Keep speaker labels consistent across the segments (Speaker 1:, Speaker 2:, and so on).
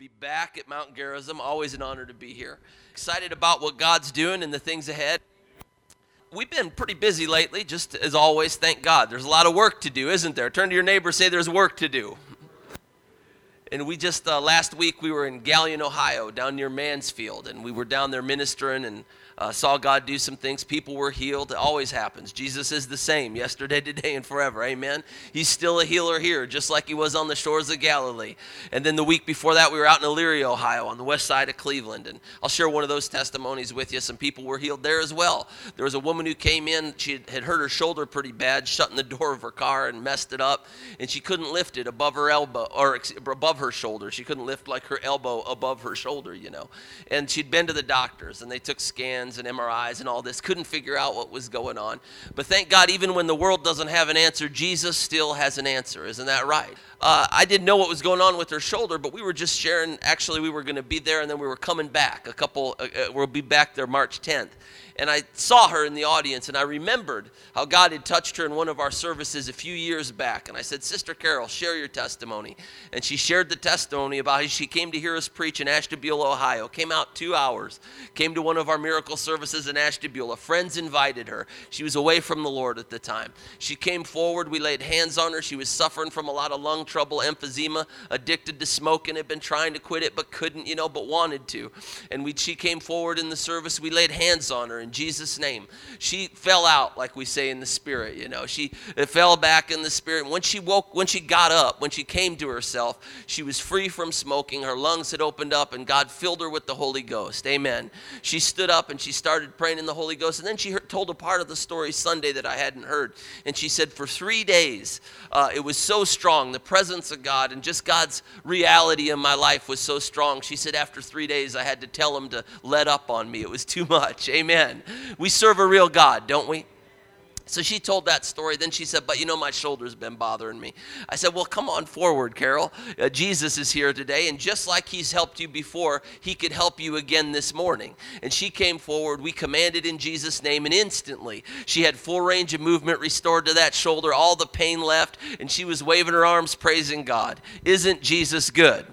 Speaker 1: be back at Mount Gerizim. Always an honor to be here. Excited about what God's doing and the things ahead. We've been pretty busy lately, just as always, thank God. There's a lot of work to do, isn't there? Turn to your neighbor, say there's work to do. And we just, uh, last week, we were in Galion, Ohio, down near Mansfield, and we were down there ministering and uh, saw God do some things. People were healed. It always happens. Jesus is the same yesterday, today, and forever. Amen. He's still a healer here, just like he was on the shores of Galilee. And then the week before that, we were out in Elyria, Ohio, on the west side of Cleveland. And I'll share one of those testimonies with you. Some people were healed there as well. There was a woman who came in. She had hurt her shoulder pretty bad, shutting the door of her car and messed it up. And she couldn't lift it above her elbow or above her shoulder. She couldn't lift like her elbow above her shoulder, you know. And she'd been to the doctors and they took scans scans and MRIs and all this, couldn't figure out what was going on. But thank God, even when the world doesn't have an answer, Jesus still has an answer. Isn't that right? Uh, I didn't know what was going on with her shoulder, but we were just sharing. Actually, we were going to be there and then we were coming back. A couple, uh, uh we'll be back there March 10th and I saw her in the audience, and I remembered how God had touched her in one of our services a few years back. And I said, Sister Carol, share your testimony. And she shared the testimony about how she came to hear us preach in Ashtabula, Ohio. Came out two hours, came to one of our miracle services in Ashtabula. Friends invited her. She was away from the Lord at the time. She came forward. We laid hands on her. She was suffering from a lot of lung trouble, emphysema, addicted to smoking, had been trying to quit it, but couldn't, you know, but wanted to. And we, she came forward in the service. We laid hands on her in Jesus' name. She fell out, like we say in the spirit, you know. She fell back in the spirit. When she woke, when she got up, when she came to herself, she was free from smoking. Her lungs had opened up, and God filled her with the Holy Ghost. Amen. She stood up and she started praying in the Holy Ghost. And then she heard, told a part of the story Sunday that I hadn't heard. And she said, For three days, uh, it was so strong. The presence of God and just God's reality in my life was so strong. She said, After three days, I had to tell him to let up on me. It was too much. Amen. We serve a real God, don't we? So she told that story. Then she said, But you know, my shoulder's been bothering me. I said, Well, come on forward, Carol. Uh, Jesus is here today. And just like he's helped you before, he could help you again this morning. And she came forward. We commanded in Jesus' name. And instantly, she had full range of movement restored to that shoulder, all the pain left. And she was waving her arms, praising God. Isn't Jesus good?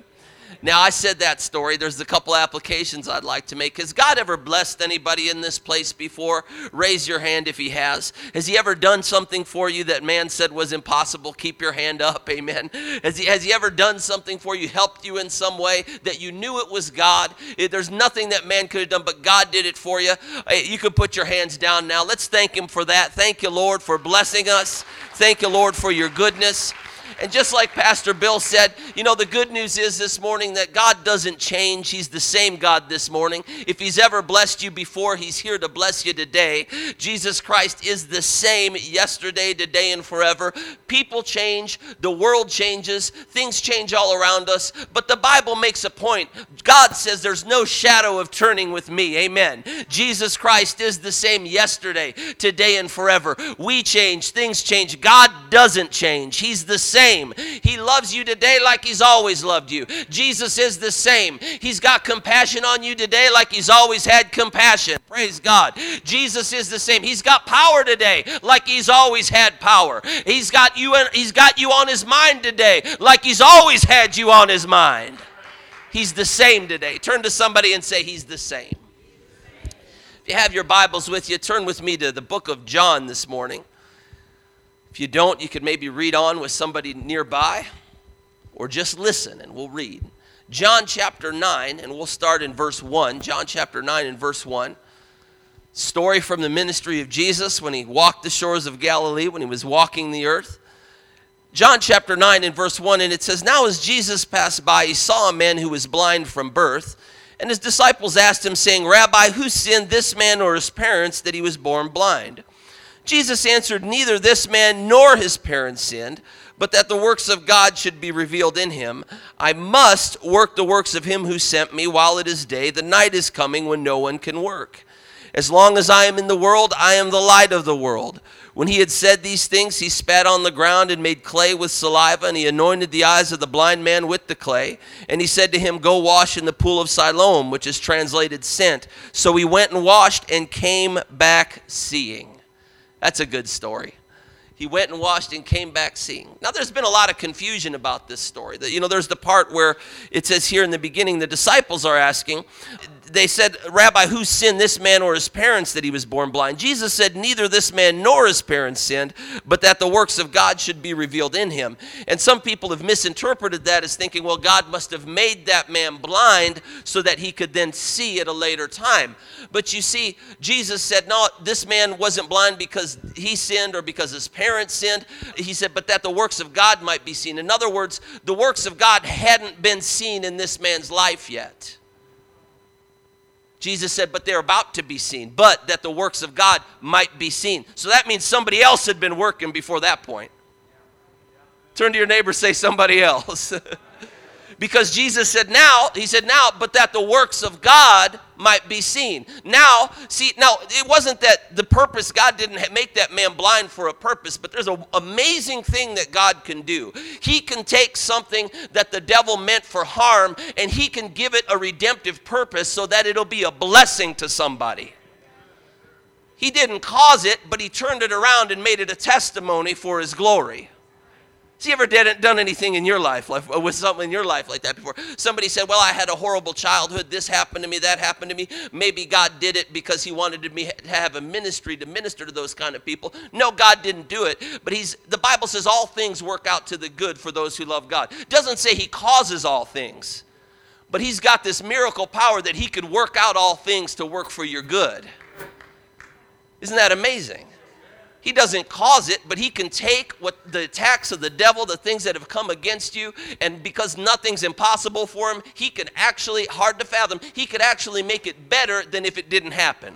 Speaker 1: Now, I said that story. There's a couple applications I'd like to make. Has God ever blessed anybody in this place before? Raise your hand if He has. Has He ever done something for you that man said was impossible? Keep your hand up. Amen. Has He, has he ever done something for you, helped you in some way that you knew it was God? Eh, there's nothing that man could have done, but God did it for you. Eh, you can put your hands down now. Let's thank Him for that. Thank you, Lord, for blessing us. Thank you, Lord, for your goodness. And just like Pastor Bill said, you know, the good news is this morning that God doesn't change. He's the same God this morning. If He's ever blessed you before, He's here to bless you today. Jesus Christ is the same yesterday, today, and forever. People change, the world changes, things change all around us, but the Bible makes a point. God says there's no shadow of turning with me. Amen. Jesus Christ is the same yesterday, today, and forever. We change, things change. God doesn't change. He's the same same. He loves you today like He's always loved you. Jesus is the same. He's got compassion on you today like He's always had compassion. Praise God. Jesus is the same. He's got power today like He's always had power. He's got you, he's got you on His mind today like He's always had you on His mind. He's the same today. Turn to somebody and say, He's the same. If you have your Bibles with you, turn with me to the book of John this morning. If you don't, you could maybe read on with somebody nearby or just listen and we'll read. John chapter 9, and we'll start in verse 1. John chapter 9 and verse 1. Story from the ministry of Jesus when he walked the shores of Galilee, when he was walking the earth. John chapter 9 and verse 1, and it says, Now as Jesus passed by, he saw a man who was blind from birth. And his disciples asked him, saying, Rabbi, who sinned, this man or his parents, that he was born blind? Jesus answered, Neither this man nor his parents sinned, but that the works of God should be revealed in him. I must work the works of him who sent me while it is day. The night is coming when no one can work. As long as I am in the world, I am the light of the world. When he had said these things, he spat on the ground and made clay with saliva, and he anointed the eyes of the blind man with the clay. And he said to him, Go wash in the pool of Siloam, which is translated sent. So he went and washed and came back seeing. That's a good story. he went and washed and came back seeing. Now, there's been a lot of confusion about this story. You know, there's the part where it says here in the beginning, the disciples are asking, they said, Rabbi, who sinned, this man or his parents, that he was born blind? Jesus said, Neither this man nor his parents sinned, but that the works of God should be revealed in him. And some people have misinterpreted that as thinking, well, God must have made that man blind so that he could then see at a later time. But you see, Jesus said, No, this man wasn't blind because he sinned or because his parents sinned. He said, But that the works of God might be seen. In other words, the works of God hadn't been seen in this man's life yet. Jesus said, but they're about to be seen, but that the works of God might be seen. So that means somebody else had been working before that point. Turn to your neighbor, say somebody else. because Jesus said, now, he said, now, but that the works of God might be seen. Now, see, now, it wasn't that the purpose, God didn't make that man blind for a purpose, but there's an amazing thing that God can do. He can take something that the devil meant for harm and he can give it a redemptive purpose so that it'll be a blessing to somebody. He didn't cause it, but he turned it around and made it a testimony for his glory. Has you ever did, done anything in your life, like, with something in your life like that before? Somebody said, Well, I had a horrible childhood. This happened to me, that happened to me. Maybe God did it because He wanted me to have a ministry to minister to those kind of people. No, God didn't do it. But He's the Bible says all things work out to the good for those who love God. Doesn't say He causes all things, but He's got this miracle power that He could work out all things to work for your good. Isn't that amazing? He doesn't cause it, but he can take what the attacks of the devil, the things that have come against you, and because nothing's impossible for him, he can actually, hard to fathom, he could actually make it better than if it didn't happen.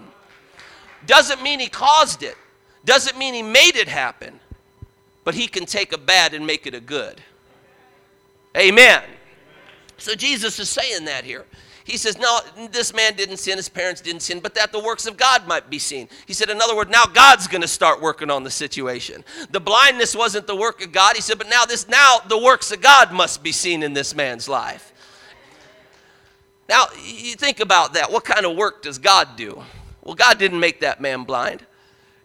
Speaker 1: Doesn't mean he caused it, doesn't mean he made it happen, but he can take a bad and make it a good. Amen. So Jesus is saying that here. He says, No, this man didn't sin, his parents didn't sin, but that the works of God might be seen. He said, In other words, now God's going to start working on the situation. The blindness wasn't the work of God. He said, But now this, now the works of God must be seen in this man's life. Now, you think about that. What kind of work does God do? Well, God didn't make that man blind.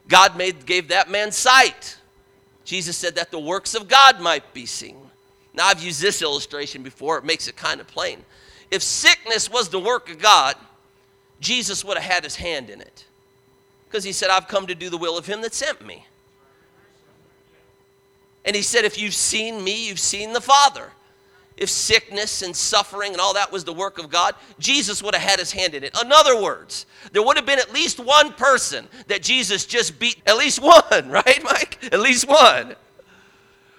Speaker 1: God made, gave that man sight. Jesus said that the works of God might be seen. Now, I've used this illustration before, it makes it kind of plain. If sickness was the work of God, Jesus would have had his hand in it. Because he said, I've come to do the will of him that sent me. And he said, If you've seen me, you've seen the Father. If sickness and suffering and all that was the work of God, Jesus would have had his hand in it. In other words, there would have been at least one person that Jesus just beat. At least one, right, Mike? At least one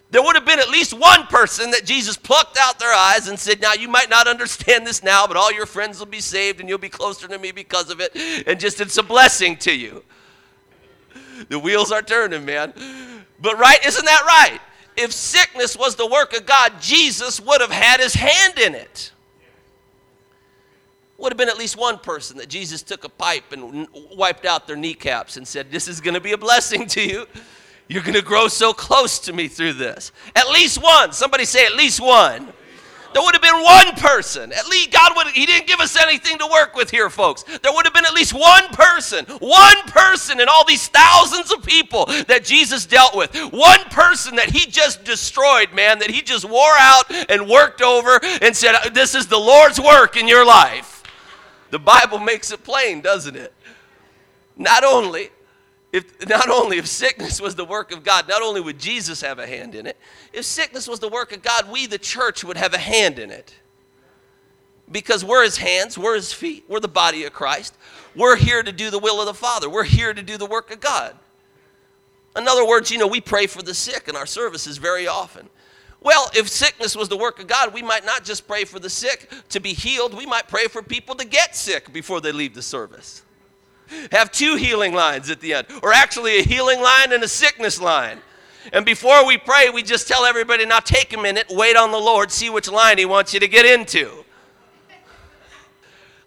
Speaker 1: there would have been at least one person that Jesus plucked out their eyes and said, Now, you might not understand this now, but all your friends will be saved and you'll be closer to me because of it. And just it's a blessing to you. The wheels are turning, man. But, right, isn't that right? If sickness was the work of God, Jesus would have had his hand in it. Would have been at least one person that Jesus took a pipe and wiped out their kneecaps and said, This is going to be a blessing to you. You're going to grow so close to me through this. At least one. Somebody say, at least one. There would have been one person. At least God would He didn't give us anything to work with here, folks. There would have been at least one person, one person in all these thousands of people that Jesus dealt with. One person that He just destroyed, man, that He just wore out and worked over and said, This is the Lord's work in your life. The Bible makes it plain, doesn't it? Not only if not only if sickness was the work of God, not only would Jesus have a hand in it, if sickness was the work of God, we, the church, would have a hand in it. Because we're his hands, we're his feet, we're the body of Christ. We're here to do the will of the Father, we're here to do the work of God. In other words, you know, we pray for the sick in our services very often. Well, if sickness was the work of God, we might not just pray for the sick to be healed, we might pray for people to get sick before they leave the service have two healing lines at the end, or actually a healing line and a sickness line. And before we pray, we just tell everybody now take a minute, wait on the Lord, see which line He wants you to get into.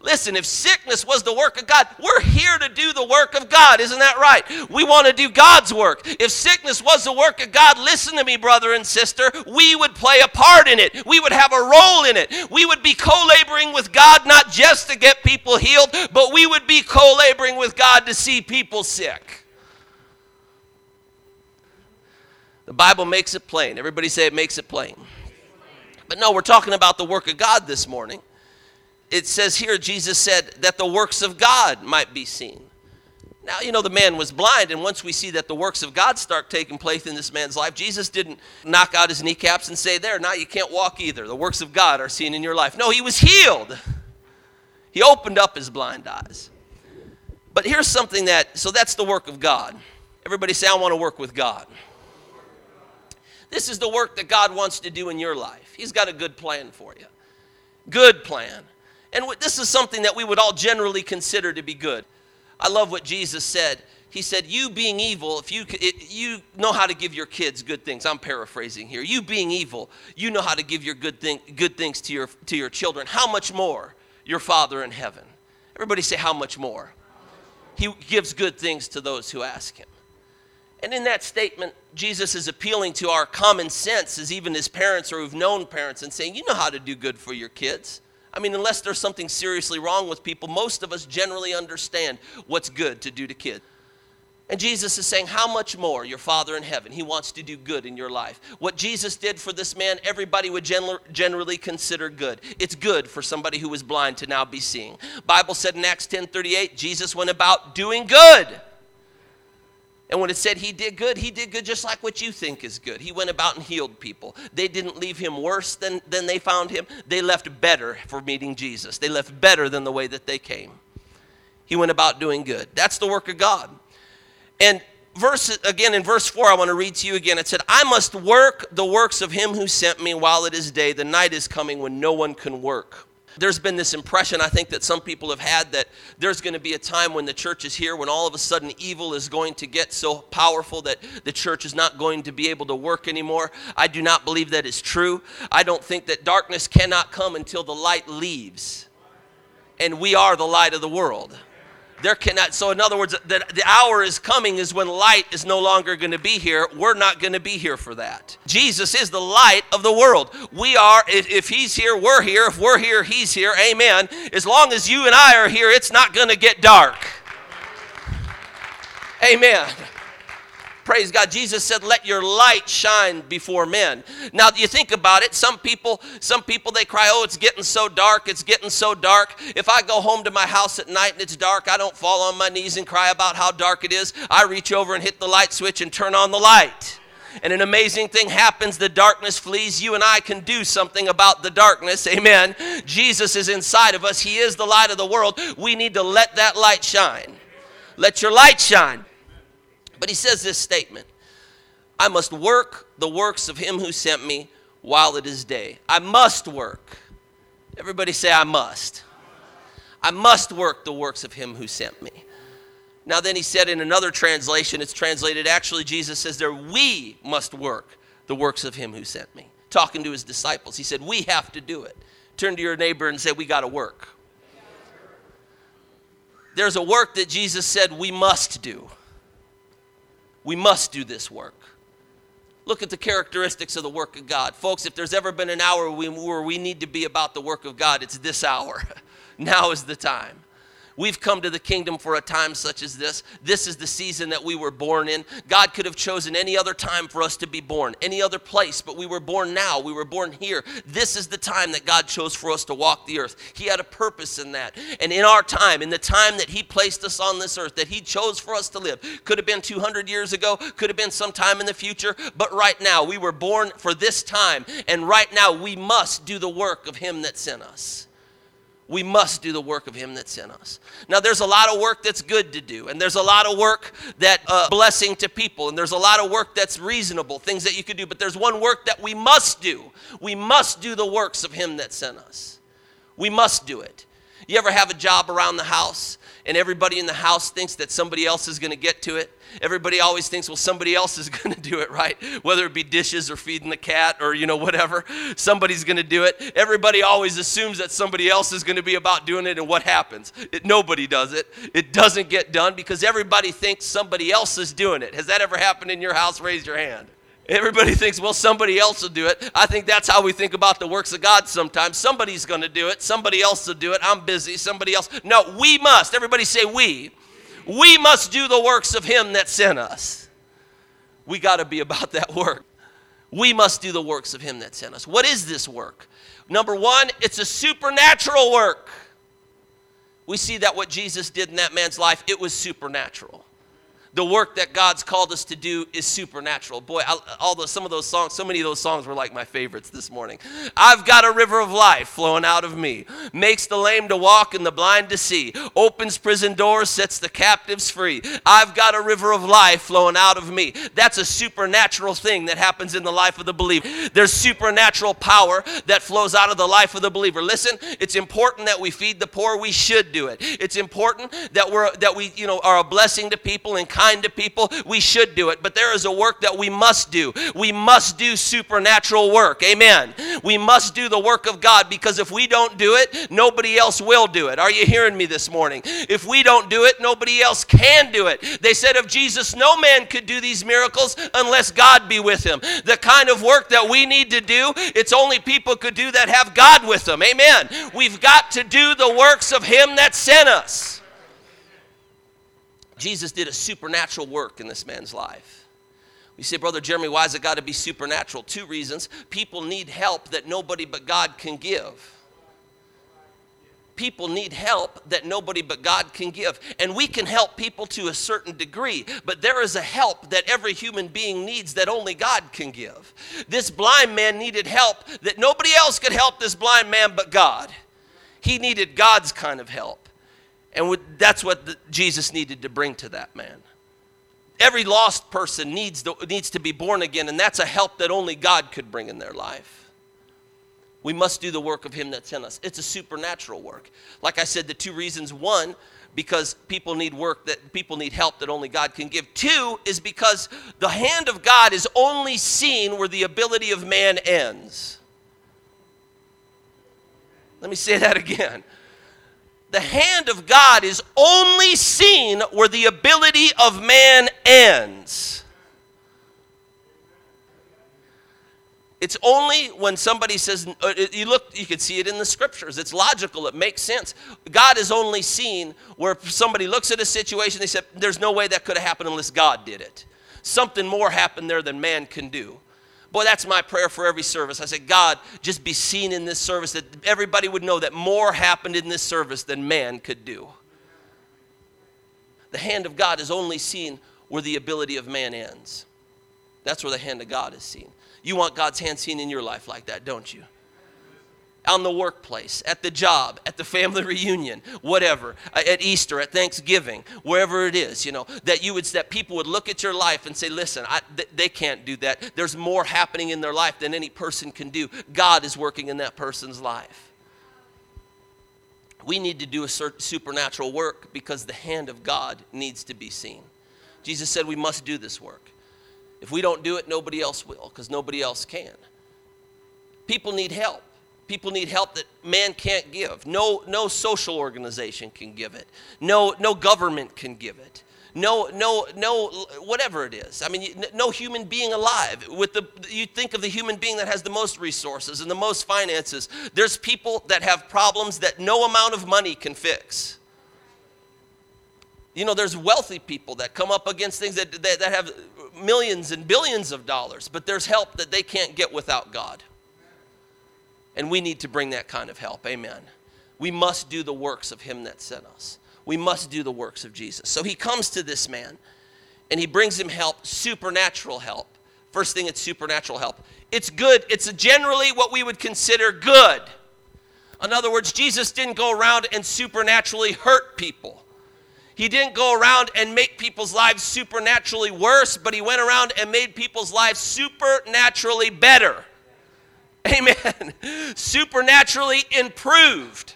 Speaker 1: Listen, if sickness was the work of God, we're here to do the work of God. Isn't that right? We want to do God's work. If sickness was the work of God, listen to me, brother and sister, we would play a part in it. We would have a role in it. We would be co laboring with God not just to get people healed, but we would be co laboring with God to see people sick. The Bible makes it plain. Everybody say it makes it plain. But no, we're talking about the work of God this morning. It says here, Jesus said that the works of God might be seen. Now, you know, the man was blind, and once we see that the works of God start taking place in this man's life, Jesus didn't knock out his kneecaps and say, There, now you can't walk either. The works of God are seen in your life. No, he was healed. He opened up his blind eyes. But here's something that, so that's the work of God. Everybody say, I want to work with God. This is the work that God wants to do in your life. He's got a good plan for you. Good plan. And this is something that we would all generally consider to be good. I love what Jesus said. He said, "You being evil, if you it, you know how to give your kids good things." I'm paraphrasing here. You being evil, you know how to give your good thing, good things to your to your children. How much more your Father in heaven? Everybody say, "How much more?" He gives good things to those who ask Him. And in that statement, Jesus is appealing to our common sense as even as parents or who've known parents and saying, You know how to do good for your kids. I mean, unless there's something seriously wrong with people, most of us generally understand what's good to do to kids. And Jesus is saying, How much more your Father in heaven? He wants to do good in your life. What Jesus did for this man, everybody would generally consider good. It's good for somebody who was blind to now be seeing. Bible said in Acts 10 38, Jesus went about doing good and when it said he did good, he did good just like what you think is good. He went about and healed people. They didn't leave him worse than, than they found him. They left better for meeting Jesus. They left better than the way that they came. He went about doing good. That's the work of God. And verse again in verse 4 I want to read to you again. It said, "I must work the works of him who sent me while it is day. The night is coming when no one can work." There's been this impression I think that some people have had that there's going to be a time when the church is here when all of a sudden evil is going to get so powerful that the church is not going to be able to work anymore. I do not believe that is true. I don't think that darkness cannot come until the light leaves. And we are the light of the world. There cannot, so in other words, the, the hour is coming is when light is no longer going to be here. We're not going to be here for that. Jesus is the light of the world. We are, if, if he's here, we're here. If we're here, he's here. Amen. As long as you and I are here, it's not going to get dark. Amen. Praise God. Jesus said, "Let your light shine before men." Now, you think about it. Some people, some people, they cry, "Oh, it's getting so dark. It's getting so dark." If I go home to my house at night and it's dark, I don't fall on my knees and cry about how dark it is. I reach over and hit the light switch and turn on the light and an amazing thing happens the darkness flees you and i can do something about the darkness amen jesus is inside of us he is the light of the world we need to let that light shine let your light shine but he says this statement I must work the works of him who sent me while it is day. I must work. Everybody say, I must. I must work the works of him who sent me. Now, then he said in another translation, it's translated actually, Jesus says there, we must work the works of him who sent me. Talking to his disciples, he said, we have to do it. Turn to your neighbor and say, we got to work. There's a work that Jesus said we must do. We must do this work. Look at the characteristics of the work of God. Folks, if there's ever been an hour where we need to be about the work of God, it's this hour. now is the time. We've come to the kingdom for a time such as this. This is the season that we were born in. God could have chosen any other time for us to be born, any other place, but we were born now. We were born here. This is the time that God chose for us to walk the earth. He had a purpose in that. And in our time, in the time that He placed us on this earth, that He chose for us to live, could have been 200 years ago, could have been sometime in the future, but right now, we were born for this time. And right now, we must do the work of Him that sent us we must do the work of him that sent us. Now there's a lot of work that's good to do and there's a lot of work that uh, blessing to people and there's a lot of work that's reasonable things that you could do but there's one work that we must do. We must do the works of him that sent us. We must do it. You ever have a job around the house and everybody in the house thinks that somebody else is going to get to it. Everybody always thinks well somebody else is going to do it right? Whether it be dishes or feeding the cat or you know whatever somebody's going to do it. Everybody always assumes that somebody else is going to be about doing it and what happens? It, nobody does it. It doesn't get done because everybody thinks somebody else is doing it. Has that ever happened in your house? Raise your hand Everybody thinks, well, somebody else will do it. I think that's how we think about the works of God sometimes. Somebody's going to do it. Somebody else will do it. I'm busy. Somebody else. No, we must. Everybody say we. We must do the works of Him that sent us. we got to be about that work. We must do the works of him that sent us. What is this work? Number one, it's a supernatural work. We see that what Jesus did in that man's life, it was supernatural the work that God's called us to do is supernatural. Boy, all those, some of those songs, so many of those songs were like my favorites this morning. I've got a river of life flowing out of me, makes the lame to walk and the blind to see, opens prison doors, sets the captives free. I've got a river of life flowing out of me. That's a supernatural thing that happens in the life of the believer. There's supernatural power that flows out of the life of the believer. Listen, it's important that we feed the poor. We should do it. It's important that we're that we you know are a blessing to people and kind to people, we should do it. But there is a work that we must do. We must do supernatural work. Amen. We must do the work of God because if we don't do it, nobody else will do it. Are you hearing me this morning? If we don't do it, nobody else can do it. They said of Jesus, no man could do these miracles unless God be with him. The kind of work that we need to do, it's only people could do that have God with them. Amen. We've got to do the works of him that sent us. Jesus did a supernatural work in this man's life. You say, Brother Jeremy, why has it got to be supernatural? Two reasons. People need help that nobody but God can give. People need help that nobody but God can give. And we can help people to a certain degree, but there is a help that every human being needs that only God can give. This blind man needed help that nobody else could help this blind man but God. He needed God's kind of help. And that's what Jesus needed to bring to that man. Every lost person needs, to, needs to be born again, and that's a help that only God could bring in their life. We must do the work of Him that sent us. It's a supernatural work. Like I said, the two reasons one, because people need work that people need help that only God can give. Two is because the hand of God is only seen where the ability of man ends. Let me say that again the hand of God is only seen where the ability of man ends. It's only when somebody says, uh, you look, you can see it in the scriptures. It's logical, it makes sense. God is only seen where somebody looks at a situation, they said, there's no way that could have happened unless God did it. Something more happened there than man can do. Boy, that's my prayer for every service. I say, God, just be seen in this service that everybody would know that more happened in this service than man could do. The hand of God is only seen where the ability of man ends. That's where the hand of God is seen. You want God's hand seen in your life like that, don't you? On the workplace, at the job, at the family reunion, whatever, uh, at Easter, at Thanksgiving, wherever it is, you know, that you would that people would look at your life and say, "Listen, I, th- they can't do that. There's more happening in their life than any person can do. God is working in that person's life." We need to do a supernatural work because the hand of God needs to be seen. Jesus said we must do this work. If we don't do it, nobody else will because nobody else can. People need help. People need help that man can't give. No, no social organization can give it. No, no government can give it. No, no, no, whatever it is. I mean, no human being alive. With the, you think of the human being that has the most resources and the most finances. There's people that have problems that no amount of money can fix. You know, there's wealthy people that come up against things that, that, that have millions and billions of dollars, but there's help that they can't get without God. And we need to bring that kind of help. Amen. We must do the works of him that sent us. We must do the works of Jesus. So he comes to this man and he brings him help, supernatural help. First thing, it's supernatural help. It's good. It's generally what we would consider good. In other words, Jesus didn't go around and supernaturally hurt people. He didn't go around and make people's lives supernaturally worse, but he went around and made people's lives supernaturally better. Amen. Supernaturally improved.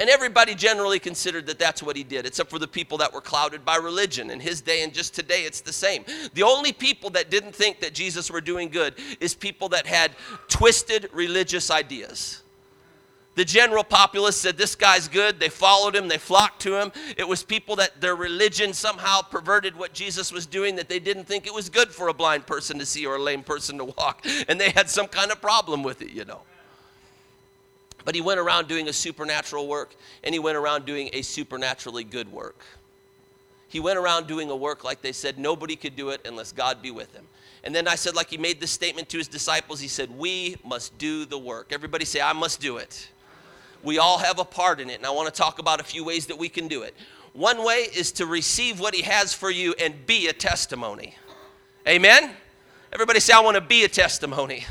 Speaker 1: And everybody generally considered that that's what he did, except for the people that were clouded by religion. In his day and just today, it's the same. The only people that didn't think that Jesus were doing good is people that had twisted religious ideas. The general populace said, This guy's good. They followed him, they flocked to him. It was people that their religion somehow perverted what Jesus was doing, that they didn't think it was good for a blind person to see or a lame person to walk. And they had some kind of problem with it, you know. But he went around doing a supernatural work, and he went around doing a supernaturally good work. he went around doing a work like they said nobody could do it unless God be with him. And then I said, like he made this statement to his disciples, he said, We must do the work. Everybody say, I must do it. We all have a part in it, and I want to talk about a few ways that we can do it. One way is to receive what he has for you and be a testimony. Amen? Everybody say, I want to be a testimony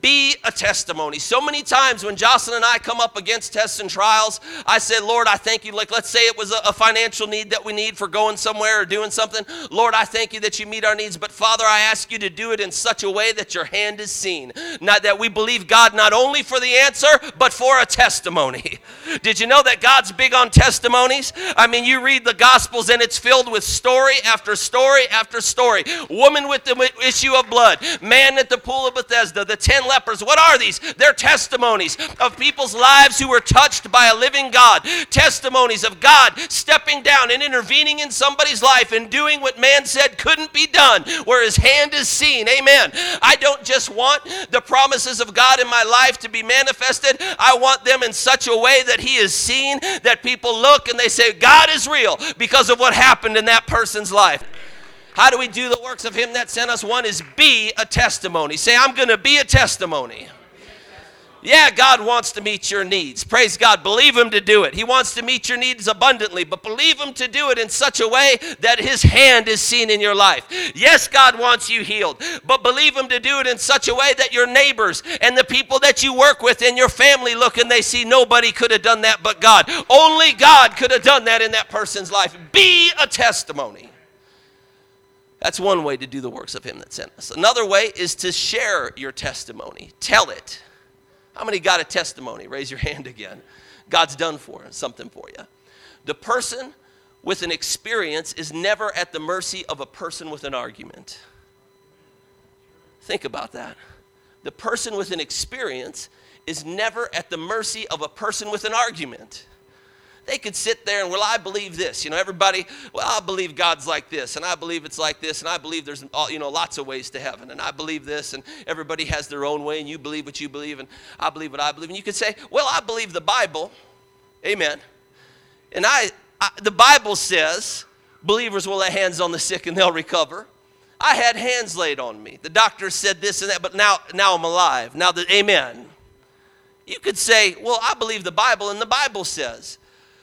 Speaker 1: be a testimony. So many times when Jocelyn and I come up against tests and trials, I said, Lord, I thank you. Like, let's say it was a, a, financial need that we need for going somewhere or doing something. Lord, I thank you that you meet our needs. But Father, I ask you to do it in such a way that your hand is seen. Not that we believe God not only for the answer, but for a testimony. Did you know that God's big on testimonies? I mean, you read the Gospels and it's filled with story after story after story. Woman with the issue of blood, man at the pool of Bethesda, the ten lepers. What are these? They're testimonies of people's lives who were touched by a living God. Testimonies of God stepping down and intervening in somebody's life and doing what man said couldn't be done, where his hand is seen. Amen. I don't just want the promises of God in my life to be manifested, I want them in such a way that He is seen, that people look and they say, God is real because of what happened in that person's life. How do we do the works of Him that sent us? One is be a testimony. Say, I'm going to be a testimony. Yeah, God wants to meet your needs. Praise God. Believe Him to do it. He wants to meet your needs abundantly, but believe Him to do it in such a way that His hand is seen in your life. Yes, God wants you healed, but believe Him to do it in such a way that your neighbors and the people that you work with and your family look and they see nobody could have done that but God. Only God could have done that in that person's life. Be a testimony. That's one way to do the works of Him that sent us. Another way is to share your testimony. Tell it. How many got a testimony? Raise your hand again. God's done for something for you. The person with an experience is never at the mercy of a person with an argument. Think about that. The person with an experience is never at the mercy of a person with an argument they could sit there and, well, I believe this. You know, everybody, well, I believe God's like this, and I believe it's like this, and I believe there's, you know, lots of ways to heaven, and I believe this, and everybody has their own way, and you believe what you believe, and I believe what I believe. And you could say, well, I believe the Bible. Amen. And I, I the Bible says believers will lay hands on the sick and they'll recover. I had hands laid on me. The doctor said this and that, but now, now I'm alive. Now that, amen. You could say, well, I believe the Bible, and the Bible says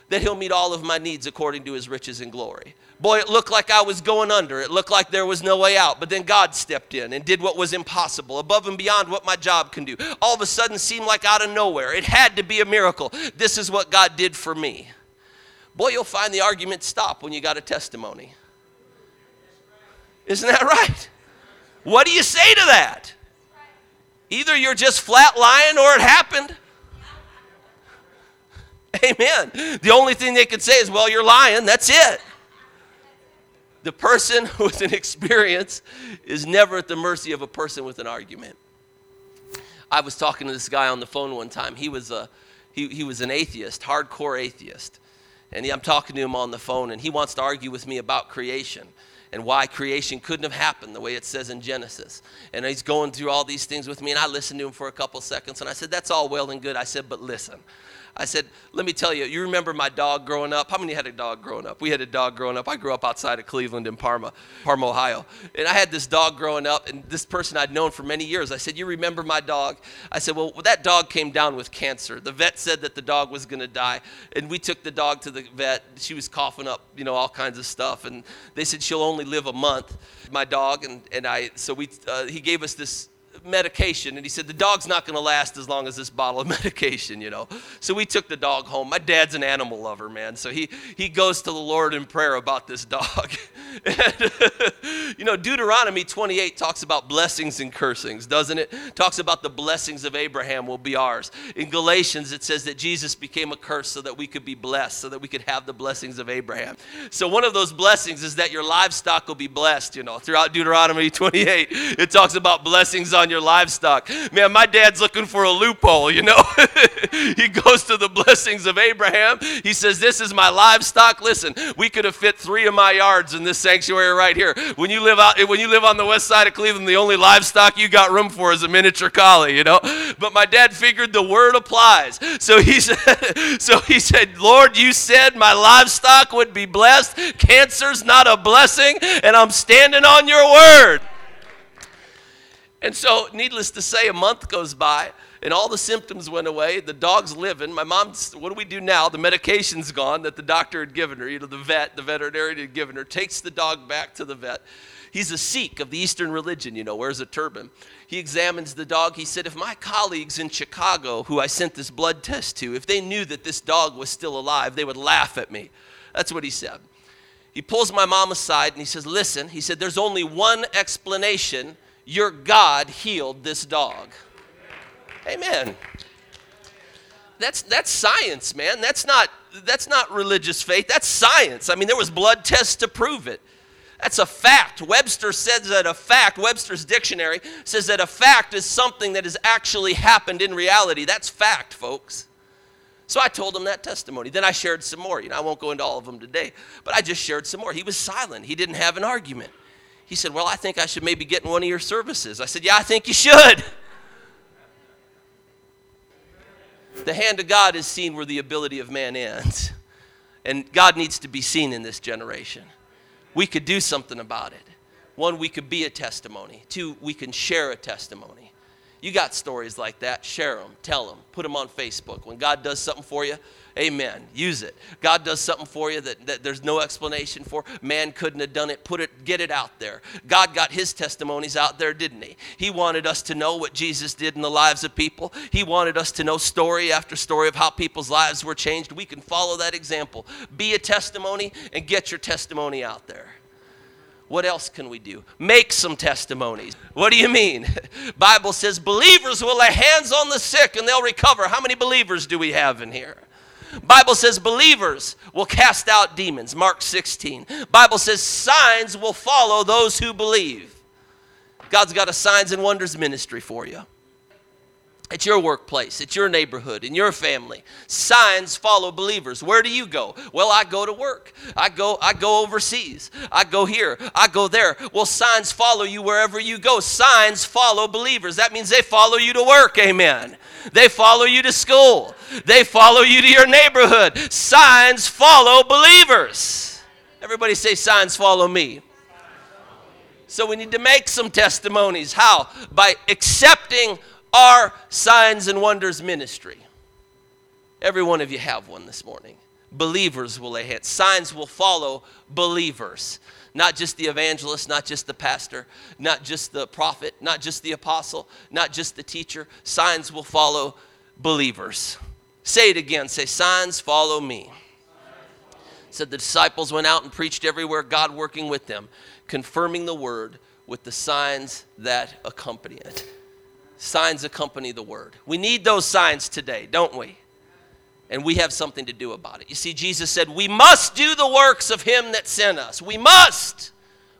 Speaker 1: that he'll meet all of my needs according to his riches and glory. Boy, it looked like I was going under. It looked like there was no way out. But then God stepped in and did what was impossible, above and beyond what my job can do. All of a sudden seemed like out of nowhere. It had to be a miracle. This is what God did for me. Boy, you'll find the argument stop when you got a testimony. Isn't that right? What do you say to that? Either you're just flat lying or it happened. Amen. The only thing they could say is, well, you're lying. That's it. The person with an experience is never at the mercy of a person with an argument. I was talking to this guy on the phone one time. He was, a, he, he was an atheist, hardcore atheist. And he, I'm talking to him on the phone, and he wants to argue with me about creation and why creation couldn't have happened the way it says in Genesis. And he's going through all these things with me, and I listened to him for a couple seconds, and I said, That's all well and good. I said, But listen. I said, let me tell you, you remember my dog growing up? How many had a dog growing up? We had a dog growing up. I grew up outside of Cleveland in Parma, Parma, Ohio. And I had this dog growing up, and this person I'd known for many years. I said, you remember my dog? I said, well, that dog came down with cancer. The vet said that the dog was going to die. And we took the dog to the vet. She was coughing up, you know, all kinds of stuff. And they said she'll only live a month, my dog. And, and I, so we, uh, he gave us this medication and he said the dog's not going to last as long as this bottle of medication you know. So we took the dog home. My dad's an animal lover man so he he goes to the lord in prayer about this dog know deuteronomy 28 talks about blessings and cursings doesn't it talks about the blessings of abraham will be ours in galatians it says that jesus became a curse so that we could be blessed so that we could have the blessings of abraham so one of those blessings is that your livestock will be blessed you know throughout deuteronomy 28 it talks about blessings on your livestock. Man, my dad's looking for a loophole, you know. he goes to the blessings of Abraham. He says, This is my livestock. Listen, we could have fit three of my yards in this sanctuary right here. When you you live out when you live on the west side of Cleveland, the only livestock you got room for is a miniature collie, you know. But my dad figured the word applies. So he said, so he said, Lord, you said my livestock would be blessed. Cancer's not a blessing, and I'm standing on your word. And so, needless to say, a month goes by and all the symptoms went away. The dog's living. My mom's, what do we do now? The medication's gone that the doctor had given her. You know, the vet, the veterinarian had given her, takes the dog back to the vet. He's a Sikh of the Eastern religion, you know, wears a turban. He examines the dog. He said, If my colleagues in Chicago, who I sent this blood test to, if they knew that this dog was still alive, they would laugh at me. That's what he said. He pulls my mom aside and he says, Listen, he said, There's only one explanation. Your God healed this dog. Amen. That's that's science, man. That's not that's not religious faith. That's science. I mean, there was blood tests to prove it. That's a fact. Webster says that a fact, Webster's dictionary says that a fact is something that has actually happened in reality. That's fact, folks. So I told him that testimony. Then I shared some more. You know, I won't go into all of them today, but I just shared some more. He was silent. He didn't have an argument. He said, Well, I think I should maybe get in one of your services. I said, Yeah, I think you should. The hand of God is seen where the ability of man ends. And God needs to be seen in this generation. We could do something about it. One, we could be a testimony. Two, we can share a testimony. You got stories like that, share them, tell them, put them on Facebook. When God does something for you, Amen. Use it. God does something for you that, that there's no explanation for. Man couldn't have done it. Put it, get it out there. God got his testimonies out there, didn't he? He wanted us to know what Jesus did in the lives of people. He wanted us to know story after story of how people's lives were changed. We can follow that example. Be a testimony and get your testimony out there. What else can we do? Make some testimonies. What do you mean? Bible says believers will lay hands on the sick and they'll recover. How many believers do we have in here? Bible says believers will cast out demons. Mark 16. Bible says signs will follow those who believe. God's got a signs and wonders ministry for you. At your workplace, at your neighborhood, in your family. Signs follow believers. Where do you go? Well, I go to work. I go I go overseas. I go here. I go there. Well, signs follow you wherever you go. Signs follow believers. That means they follow you to work. Amen. They follow you to school. They follow you to your neighborhood. Signs follow believers. Everybody say signs follow me. So we need to make some testimonies. How? By accepting our signs and wonders ministry. Every one of you have one this morning. Believers will lay hands. Signs will follow believers. Not just the evangelist, not just the pastor, not just the prophet, not just the apostle, not just the teacher. Signs will follow believers. Say it again. Say, signs follow me. Said the disciples went out and preached everywhere, God working with them, confirming the word with the signs that accompany it. Signs accompany the word. We need those signs today, don't we? And we have something to do about it. You see, Jesus said, We must do the works of him that sent us. We must.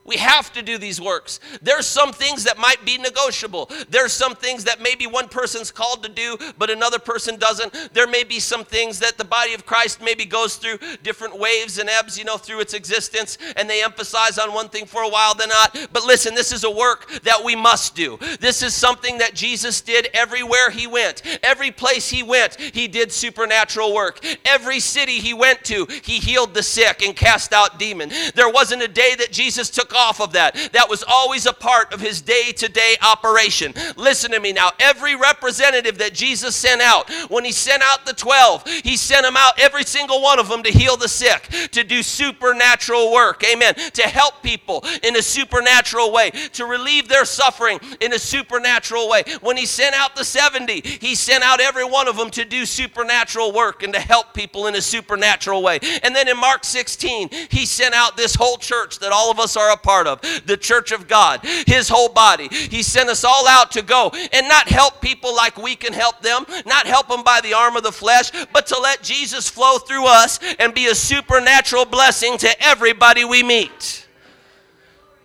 Speaker 1: We have to do these works. There's some things that might be negotiable. There's some things that maybe one person's called to do, but another person doesn't. There may be some things that the body of Christ maybe goes through different waves and ebbs, you know, through its existence, and they emphasize on one thing for a while, then not. But listen, this is a work that we must do. This is something that Jesus did everywhere he went. Every place he went, he did supernatural work. Every city he went to, he healed the sick and cast out demons. There wasn't a day that Jesus took off of that. That was always a part of his day to day operation. Listen to me now. Every representative that Jesus sent out, when he sent out the 12, he sent them out, every single one of them, to heal the sick, to do supernatural work. Amen. To help people in a supernatural way, to relieve their suffering in a supernatural way. When he sent out the 70, he sent out every one of them to do supernatural work and to help people in a supernatural way. And then in Mark 16, he sent out this whole church that all of us are a part of, the church of God, his whole body. He sent us all out to go and not help people like we can help them, not help them by the arm of the flesh, but to let Jesus flow through us and be a supernatural blessing to everybody we meet.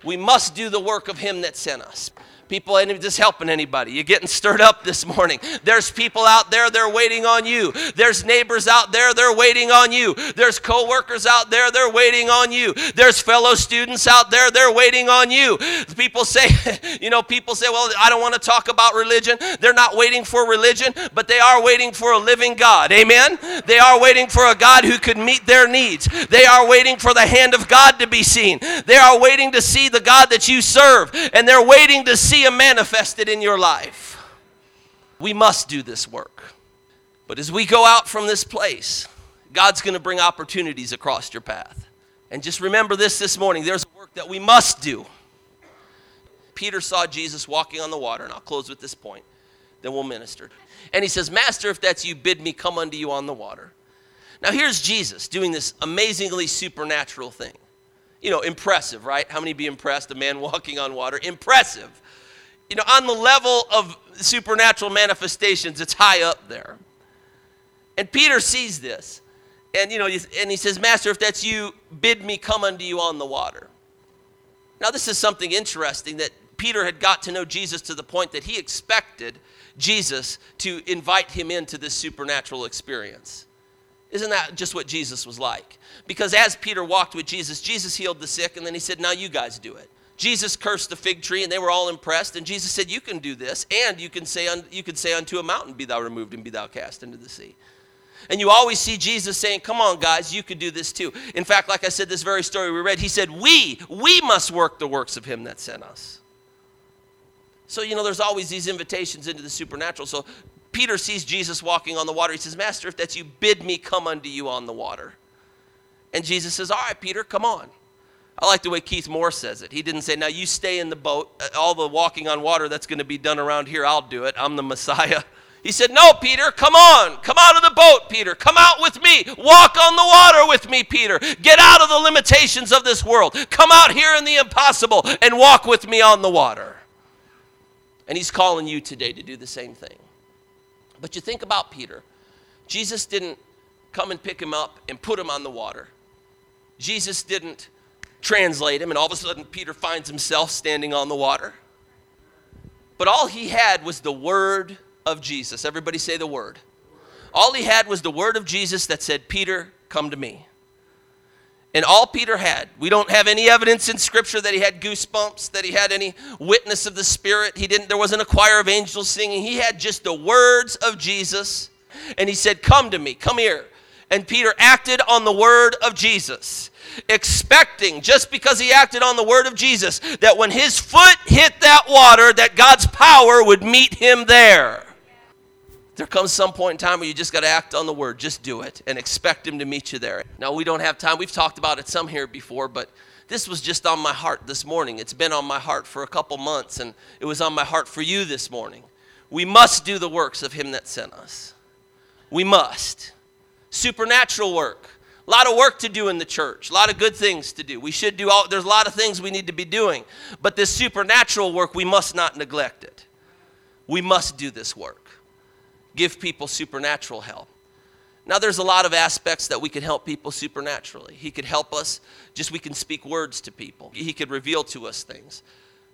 Speaker 1: We must do the work of him that sent us. People ain't just helping anybody. You're getting stirred up this morning. There's people out there, they're waiting on you. There's neighbors out there, they're waiting on you. There's coworkers out there, they're waiting on you. There's fellow students out there, they're waiting on you. People say, you know, people say, well, I don't want to talk about religion. They're not waiting for religion, but they are waiting for a living God. Amen? They are waiting for a God who could meet their needs. They are waiting for the hand of God to be seen. They are waiting to see the God that you serve, and they're waiting to see Him manifested in your life. We must do this work. But as we go out from this place, God's going to bring opportunities across your path. And just remember this this morning there's work that we must do. Peter saw Jesus walking on the water, and I'll close with this point, then we'll minister. And he says, Master, if that's you, bid me come unto you on the water. Now here's Jesus doing this amazingly supernatural thing. You know, impressive, right? How many be impressed? A man walking on water? Impressive. You know, on the level of supernatural manifestations, it's high up there. And Peter sees this. And, you know, and he says, Master, if that's you, bid me come unto you on the water. Now, this is something interesting that Peter had got to know Jesus to the point that he expected Jesus to invite him into this supernatural experience. Isn't that just what Jesus was like? Because as Peter walked with Jesus, Jesus healed the sick, and then he said, Now you guys do it. Jesus cursed the fig tree, and they were all impressed. And Jesus said, You can do this, and you can say, you can say unto a mountain, Be thou removed and be thou cast into the sea. And you always see Jesus saying, Come on, guys, you could do this too. In fact, like I said, this very story we read, he said, We, we must work the works of him that sent us. So, you know, there's always these invitations into the supernatural. So Peter sees Jesus walking on the water. He says, Master, if that's you, bid me come unto you on the water. And Jesus says, All right, Peter, come on. I like the way Keith Moore says it. He didn't say, Now you stay in the boat. Uh, all the walking on water that's going to be done around here, I'll do it. I'm the Messiah. He said, No, Peter, come on. Come out of the boat, Peter. Come out with me. Walk on the water with me, Peter. Get out of the limitations of this world. Come out here in the impossible and walk with me on the water. And he's calling you today to do the same thing. But you think about Peter. Jesus didn't come and pick him up and put him on the water. Jesus didn't translate him, and all of a sudden Peter finds himself standing on the water. But all he had was the word of Jesus. Everybody say the word. All he had was the word of Jesus that said, Peter, come to me. And all Peter had, we don't have any evidence in scripture that he had goosebumps, that he had any witness of the Spirit. He didn't, there wasn't a choir of angels singing. He had just the words of Jesus. And he said, Come to me, come here. And Peter acted on the word of Jesus, expecting, just because he acted on the word of Jesus, that when his foot hit that water, that God's power would meet him there. There comes some point in time where you just got to act on the word. Just do it and expect Him to meet you there. Now, we don't have time. We've talked about it some here before, but this was just on my heart this morning. It's been on my heart for a couple months, and it was on my heart for you this morning. We must do the works of Him that sent us. We must. Supernatural work. Lot of work to do in the church, a lot of good things to do. We should do all, there's a lot of things we need to be doing. But this supernatural work, we must not neglect it. We must do this work give people supernatural help. Now, there's a lot of aspects that we can help people supernaturally. He could help us, just we can speak words to people. He could reveal to us things.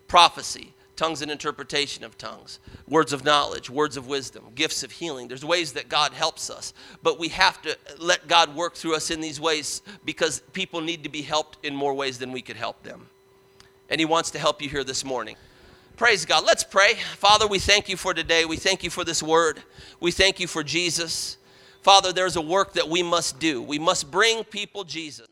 Speaker 1: Prophecy, tongues and interpretation of tongues, words of knowledge, words of wisdom, gifts of healing. There's ways that God helps us, but we have to let God work through us in these ways because people need to be helped in more ways than we could help them. And He wants to help you here this morning. Praise God. Let's pray. Father, we thank you for today. We thank you for this word. We thank you for Jesus. Father, there's a work that we must do. We must bring people Jesus.